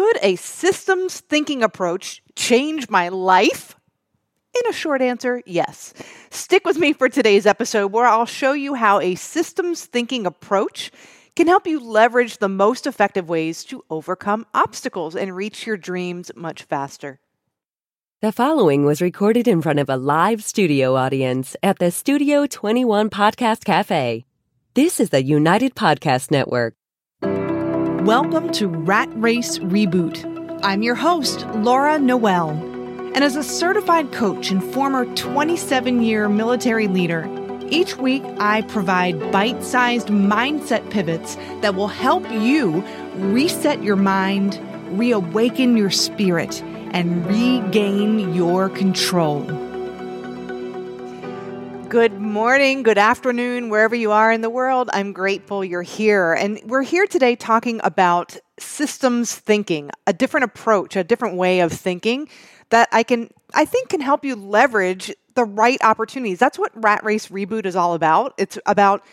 Could a systems thinking approach change my life? In a short answer, yes. Stick with me for today's episode where I'll show you how a systems thinking approach can help you leverage the most effective ways to overcome obstacles and reach your dreams much faster. The following was recorded in front of a live studio audience at the Studio 21 Podcast Cafe. This is the United Podcast Network. Welcome to Rat Race Reboot. I'm your host, Laura Noel. And as a certified coach and former 27 year military leader, each week I provide bite sized mindset pivots that will help you reset your mind, reawaken your spirit, and regain your control. Good morning, good afternoon, wherever you are in the world. I'm grateful you're here. And we're here today talking about systems thinking, a different approach, a different way of thinking that I can I think can help you leverage the right opportunities. That's what Rat Race Reboot is all about. It's about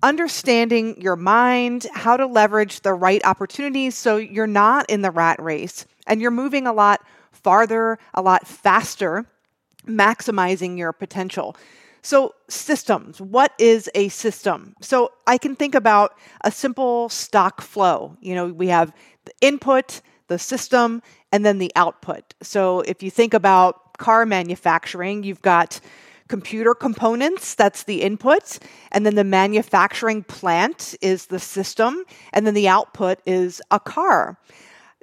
understanding your mind, how to leverage the right opportunities so you're not in the rat race and you're moving a lot farther, a lot faster, maximizing your potential. So, systems. What is a system? So, I can think about a simple stock flow. You know, we have the input, the system, and then the output. So if you think about car manufacturing, you've got computer components, that's the input, and then the manufacturing plant is the system, and then the output is a car.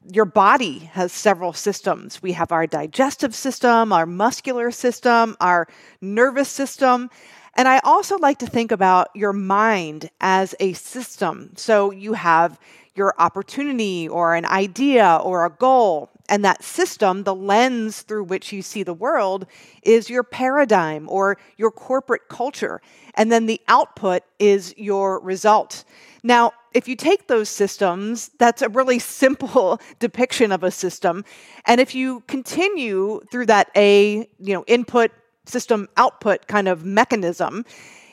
Your body has several systems. We have our digestive system, our muscular system, our nervous system. And I also like to think about your mind as a system. So you have your opportunity or an idea or a goal. And that system, the lens through which you see the world, is your paradigm or your corporate culture. And then the output is your result. Now, if you take those systems, that's a really simple depiction of a system. And if you continue through that A, you know, input, system, output kind of mechanism,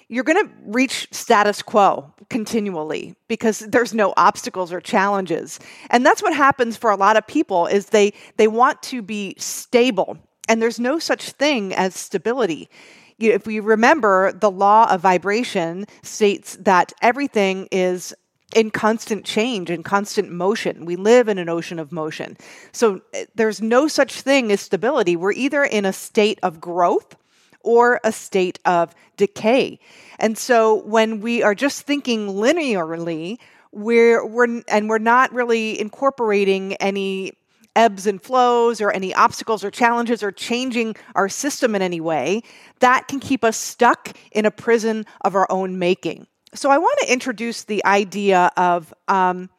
you're going to reach status quo continually because there's no obstacles or challenges. And that's what happens for a lot of people is they they want to be stable. And there's no such thing as stability if we remember the law of vibration states that everything is in constant change and constant motion. We live in an ocean of motion. So eh, there's no such thing as stability. We're either in a state of growth or a state of decay. And so when we are just thinking linearly, we're, we're and we're not really incorporating any ebbs and flows or any obstacles or challenges or changing our system in any way, that can keep us stuck in a prison of our own making. So I want to introduce the idea of um,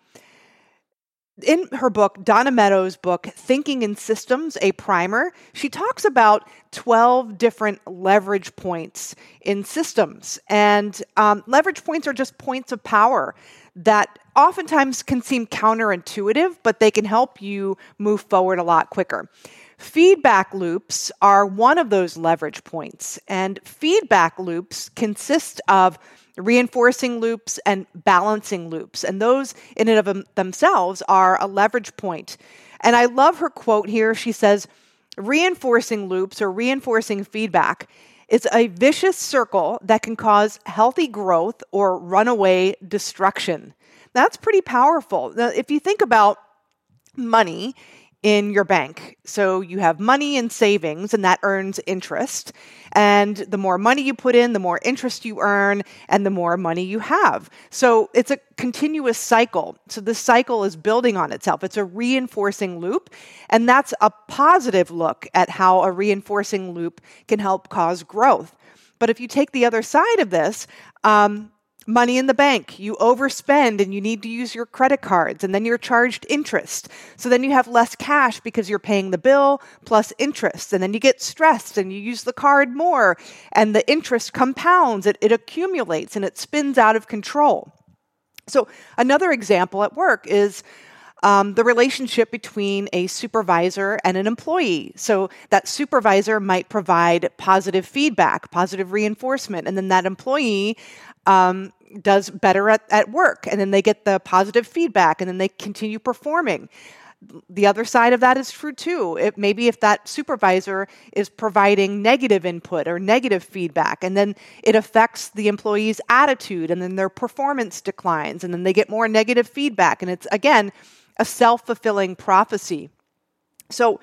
in her book, Donella Meadows' book, Thinking in Systems, a primer, she talks about 12 different leverage points in systems. And um, leverage points are just points of power that oftentimes can seem counterintuitive, but they can help you move forward a lot quicker. Feedback loops are one of those leverage points, and feedback loops consist of reinforcing loops and balancing loops. And those, in and of themselves, are a leverage point. And I love her quote here. She says, Reinforcing loops or reinforcing feedback is a vicious circle that can cause healthy growth or runaway destruction. That's pretty powerful. Now, if you think about money, in your bank. So you have money in savings, and that earns interest. And the more money you put in, the more interest you earn, and the more money you have. So it's a continuous cycle. So this cycle is building on itself. It's a reinforcing loop. And that's a positive look at how a reinforcing loop can help cause growth. But if you take the other side of this, um, money in the bank. You overspend and you need to use your credit cards, and then you're charged interest. So then you have less cash because you're paying the bill plus interest. And then you get stressed and you use the card more, and the interest compounds, it, it accumulates, and it spins out of control. So, another example at work is um, the relationship between a supervisor and an employee. So that supervisor might provide positive feedback, positive reinforcement, and then that employee um, does better at, at work and then they get the positive feedback and then they continue performing the other side of that is true too. It, maybe if that supervisor is providing negative input or negative feedback, and then it affects the employee's attitude, and then their performance declines, and then they get more negative feedback. And it's, again, a self fulfilling prophecy. So,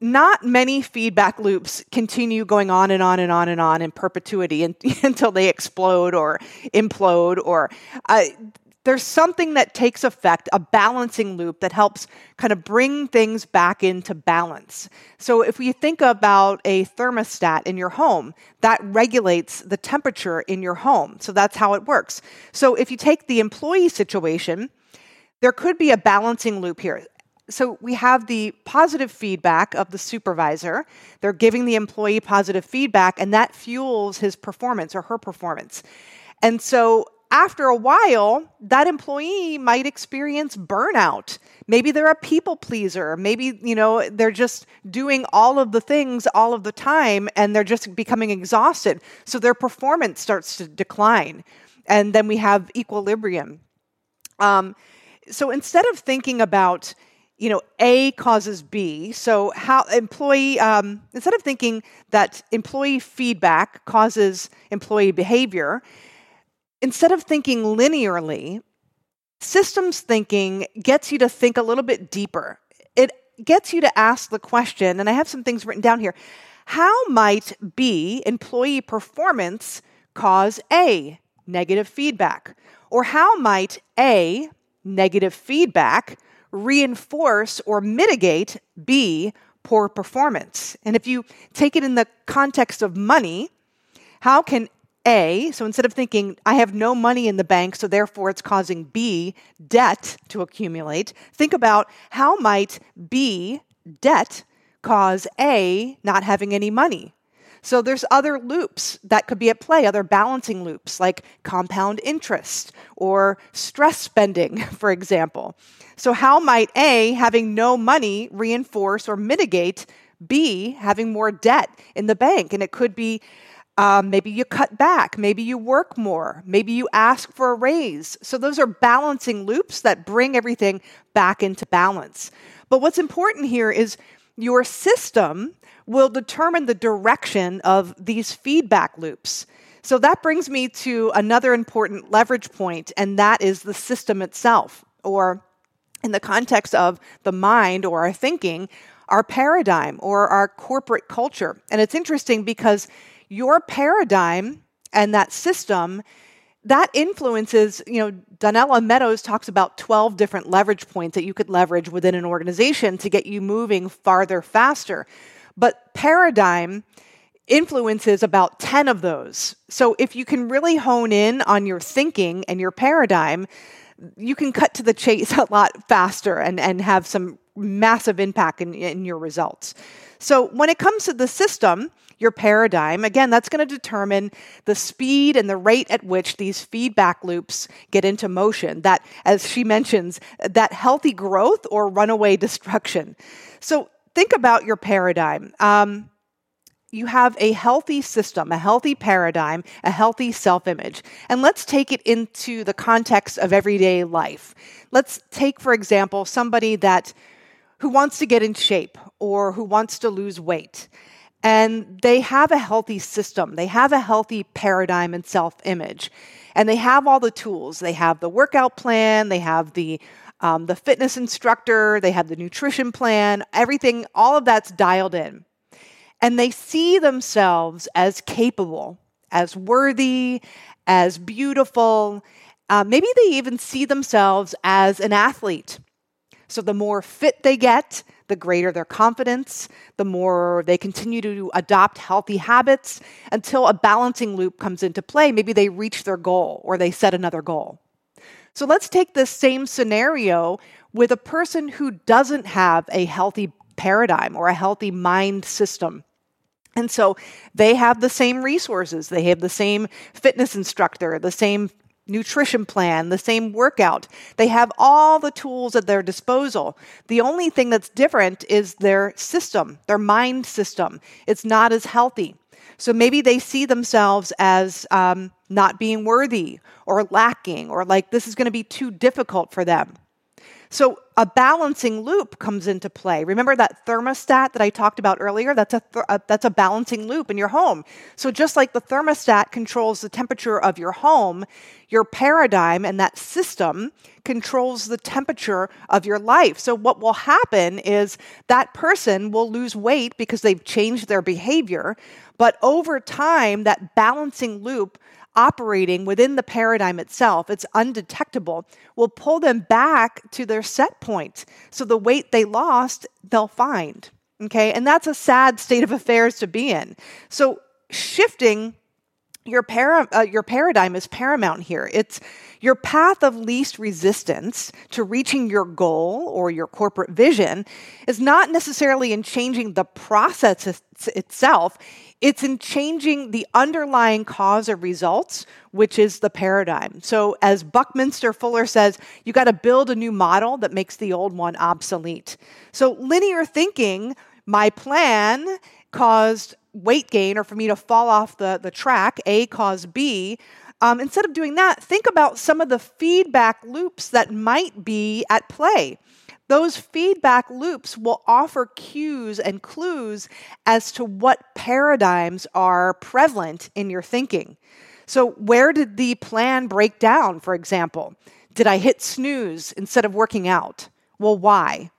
not many feedback loops continue going on and on and on and on in perpetuity until they explode or implode or uh, there's something that takes effect, a balancing loop that helps kind of bring things back into balance. So if we think about a thermostat in your home, that regulates the temperature in your home. So that's how it works. So if you take the employee situation, there could be a balancing loop here. So we have the positive feedback of the supervisor. They're giving the employee positive feedback, and that fuels his performance or her performance. And so after a while, that employee might experience burnout. Maybe they're a people pleaser. Maybe, you know, they're just doing all of the things all of the time and they're just becoming exhausted. So their performance starts to decline. And then we have equilibrium. Um, so instead of thinking about, you know, A causes B, so how employee, um, instead of thinking that employee feedback causes employee behavior, instead of thinking linearly, systems thinking gets you to think a little bit deeper. It gets you to ask the question, and I have some things written down here how might B, employee performance, cause A, negative feedback? Or how might A, negative feedback, reinforce or mitigate B, poor performance? And if you take it in the context of money, how can a, so instead of thinking, I have no money in the bank, so therefore it's causing B, debt to accumulate, think about how might B, debt, cause A, not having any money. So there's other loops that could be at play, other balancing loops like compound interest or stress spending, for example. So how might A, having no money, reinforce or mitigate B, having more debt in the bank? And it could be um, maybe you cut back. Maybe you work more. Maybe you ask for a raise. So those are balancing loops that bring everything back into balance. But what's important here is your system will determine the direction of these feedback loops. So that brings me to another important leverage point, and that is the system itself, or in the context of the mind or our thinking, our paradigm or our corporate culture. And it's interesting because your paradigm and that system that influences, you know, Donella Meadows talks about 12 different leverage points that you could leverage within an organization to get you moving farther faster. But paradigm influences about 10 of those. So if you can really hone in on your thinking and your paradigm, you can cut to the chase a lot faster and, and have some massive impact in, in your results. So when it comes to the system, your paradigm, again, that's going to determine the speed and the rate at which these feedback loops get into motion. That, as she mentions, that healthy growth or runaway destruction. So think about your paradigm. Um, you have a healthy system, a healthy paradigm, a healthy self image. And let's take it into the context of everyday life. Let's take, for example, somebody that who wants to get in shape or who wants to lose weight. And they have a healthy system, they have a healthy paradigm and self image. And they have all the tools. They have the workout plan, they have the um, the fitness instructor, they have the nutrition plan, everything, all of that's dialed in. And they see themselves as capable, as worthy, as beautiful. Uh, maybe they even see themselves as an athlete. So the more fit they get, the greater their confidence, the more they continue to adopt healthy habits until a balancing loop comes into play. Maybe they reach their goal or they set another goal. So let's take this same scenario with a person who doesn't have a healthy paradigm or a healthy mind system. And so they have the same resources. They have the same fitness instructor, the same nutrition plan, the same workout. They have all the tools at their disposal. The only thing that's different is their system, their mind system. It's not as healthy. So maybe they see themselves as um, not being worthy or lacking or like this is going to be too difficult for them. So a balancing loop comes into play. Remember that thermostat that I talked about earlier? That's a, th- a, that's a balancing loop in your home. So just like the thermostat controls the temperature of your home, your paradigm and that system controls the temperature of your life. So what will happen is that person will lose weight because they've changed their behavior, but over time that balancing loop operating within the paradigm itself, it's undetectable, will pull them back to their set point. So the weight they lost, they'll find. Okay. And that's a sad state of affairs to be in. So shifting your, para, uh, your paradigm is paramount here. It's your path of least resistance to reaching your goal or your corporate vision is not necessarily in changing the process itself. It's in changing the underlying cause of results, which is the paradigm. So, as Buckminster Fuller says, you got to build a new model that makes the old one obsolete. So, linear thinking, my plan caused weight gain or for me to fall off the, the track, A caused B. Um, instead of doing that, think about some of the feedback loops that might be at play. Those feedback loops will offer cues and clues as to what paradigms are prevalent in your thinking. So, where did the plan break down, for example? Did I hit snooze instead of working out? Well, why?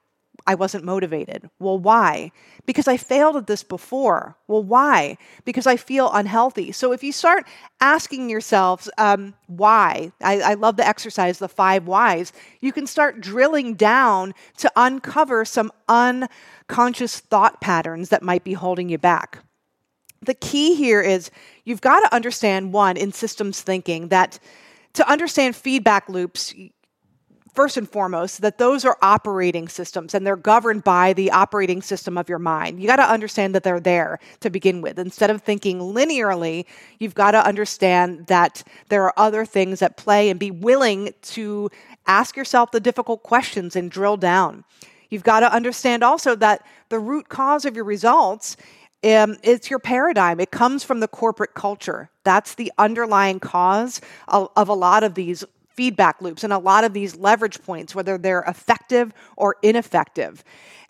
I wasn't motivated. Well, why? Because I failed at this before. Well, why? Because I feel unhealthy. So if you start asking yourselves um, why, I, I love the exercise, the five whys, you can start drilling down to uncover some unconscious thought patterns that might be holding you back. The key here is you've got to understand one in systems thinking that to understand feedback loops, first and foremost that those are operating systems and they're governed by the operating system of your mind. You got to understand that they're there to begin with. Instead of thinking linearly, you've got to understand that there are other things at play and be willing to ask yourself the difficult questions and drill down. You've got to understand also that the root cause of your results um, it's your paradigm. It comes from the corporate culture. That's the underlying cause of, of, a lot of these feedback loops and a lot of these leverage points, whether they're effective or ineffective.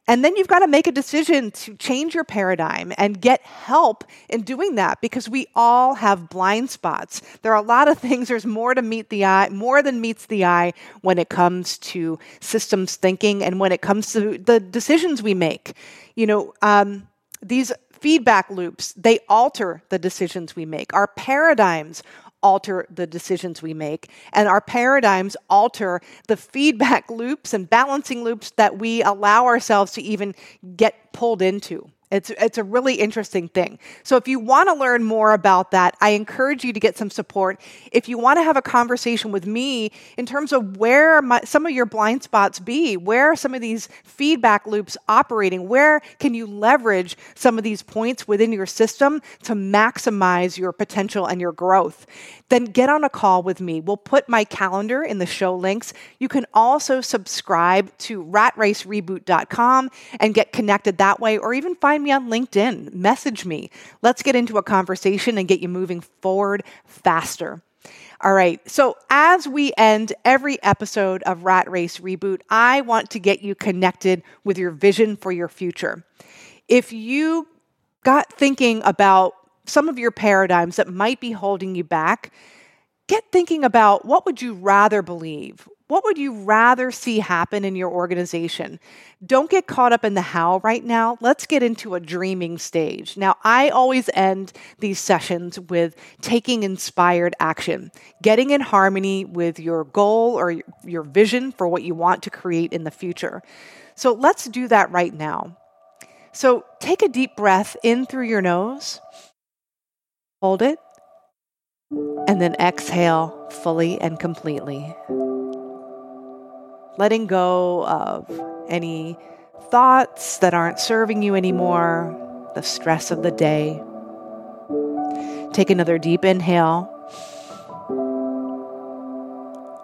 And then you've got to make a decision to change your paradigm and get help in doing that because we all have blind spots. There are a lot of things, there's more to meet the eye, more than meets the eye when it comes to systems thinking and when it comes to the decisions we make. You know, um, these feedback loops, they alter the decisions we make. Our paradigms alter the decisions we make, and our paradigms alter the feedback loops and balancing loops that we allow ourselves to even get pulled into. It's, it's a really interesting thing. So, if you want to learn more about that, I encourage you to get some support. If you want to have a conversation with me in terms of where my, some of your blind spots be, where some of these feedback loops operating, where can you leverage some of these points within your system to maximize your potential and your growth, then get on a call with me. We'll put my calendar in the show links. You can also subscribe to ratracereboot.com and get connected that way, or even find me on LinkedIn. Message me. Let's get into a conversation and get you moving forward faster. All right. So, as we end every episode of Rat Race Reboot, I want to get you connected with your vision for your future. If you got thinking about some of your paradigms that might be holding you back, get thinking about what would you rather believe? What would you rather see happen in your organization? Don't get caught up in the how right now. Let's get into a dreaming stage. Now, I always end these sessions with taking inspired action, getting in harmony with your goal or your vision for what you want to create in the future. So let's do that right now. So take a deep breath in through your nose. Hold it. And then exhale fully and completely. Letting go of any thoughts that aren't serving you anymore, the stress of the day. Take another deep inhale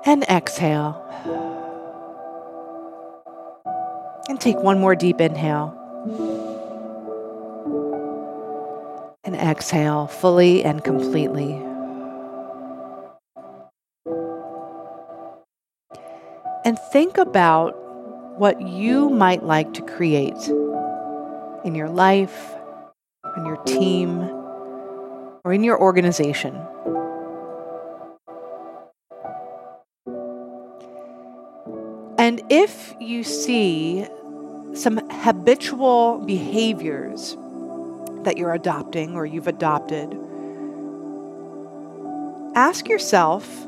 and exhale. And take one more deep inhale. and exhale fully and completely. And think about what you might like to create in your life, in your team, or in your organization. And if you see some habitual behaviors that you're adopting or you've adopted, ask yourself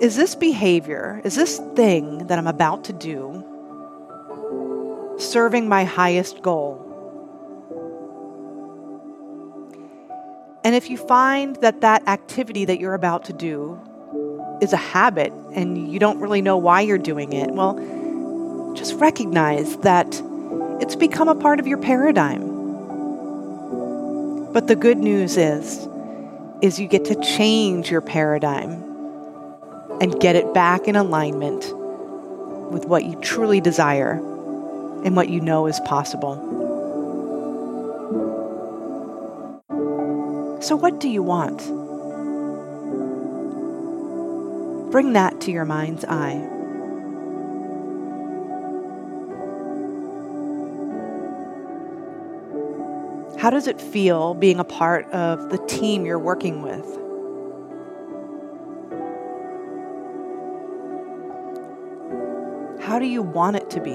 is this behavior, is this thing that I'm about to do serving my highest goal? And if you find that that activity that you're about to do is a habit and you don't really know why you're doing it, well, just recognize that it's become a part of your paradigm. But the good news is is you get to change your paradigm and get it back in alignment with what you truly desire and what you know is possible. So, what do you want? Bring that to your mind's eye. How does it feel being a part of the team you're working with? How do you want it to be?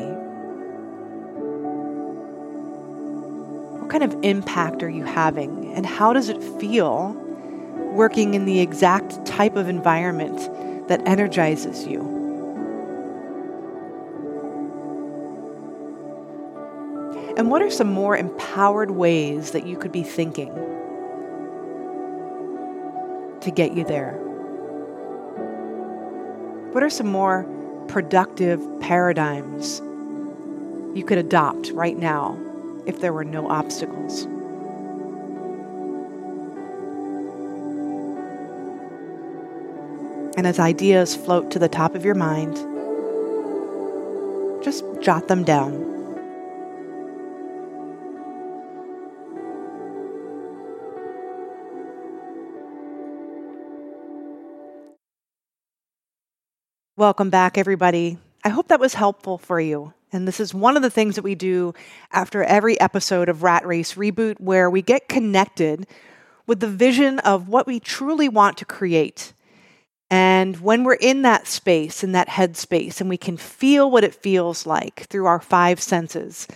What kind of impact are you having? And how does it feel working in the exact type of environment that energizes you? And what are some more empowered ways that you could be thinking to get you there? What are some more productive paradigms you could adopt right now if there were no obstacles? And as ideas float to the top of your mind, just jot them down. Welcome back, everybody. I hope that was helpful for you. And this is one of the things that we do after every episode of Rat Race Reboot, where we get connected with the vision of what we truly want to create. And when we're in that space, in that headspace, and we can feel what it feels like through our five senses,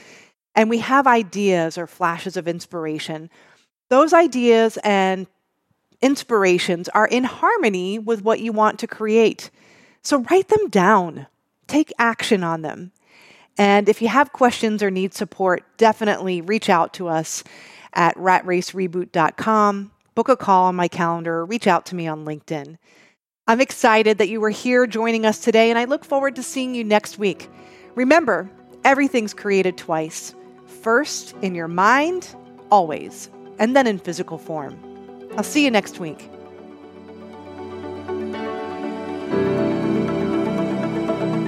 and we have ideas or flashes of inspiration, those ideas and inspirations are in harmony with what you want to create. So write them down, take action on them. And if you have questions or need support, definitely reach out to us at ratracereboot.com, book a call on my calendar, or reach out to me on LinkedIn. I'm excited that you were here joining us today, and I look forward to seeing you next week. Remember, everything's created twice first in your mind, always, and then in physical form. I'll see you next week.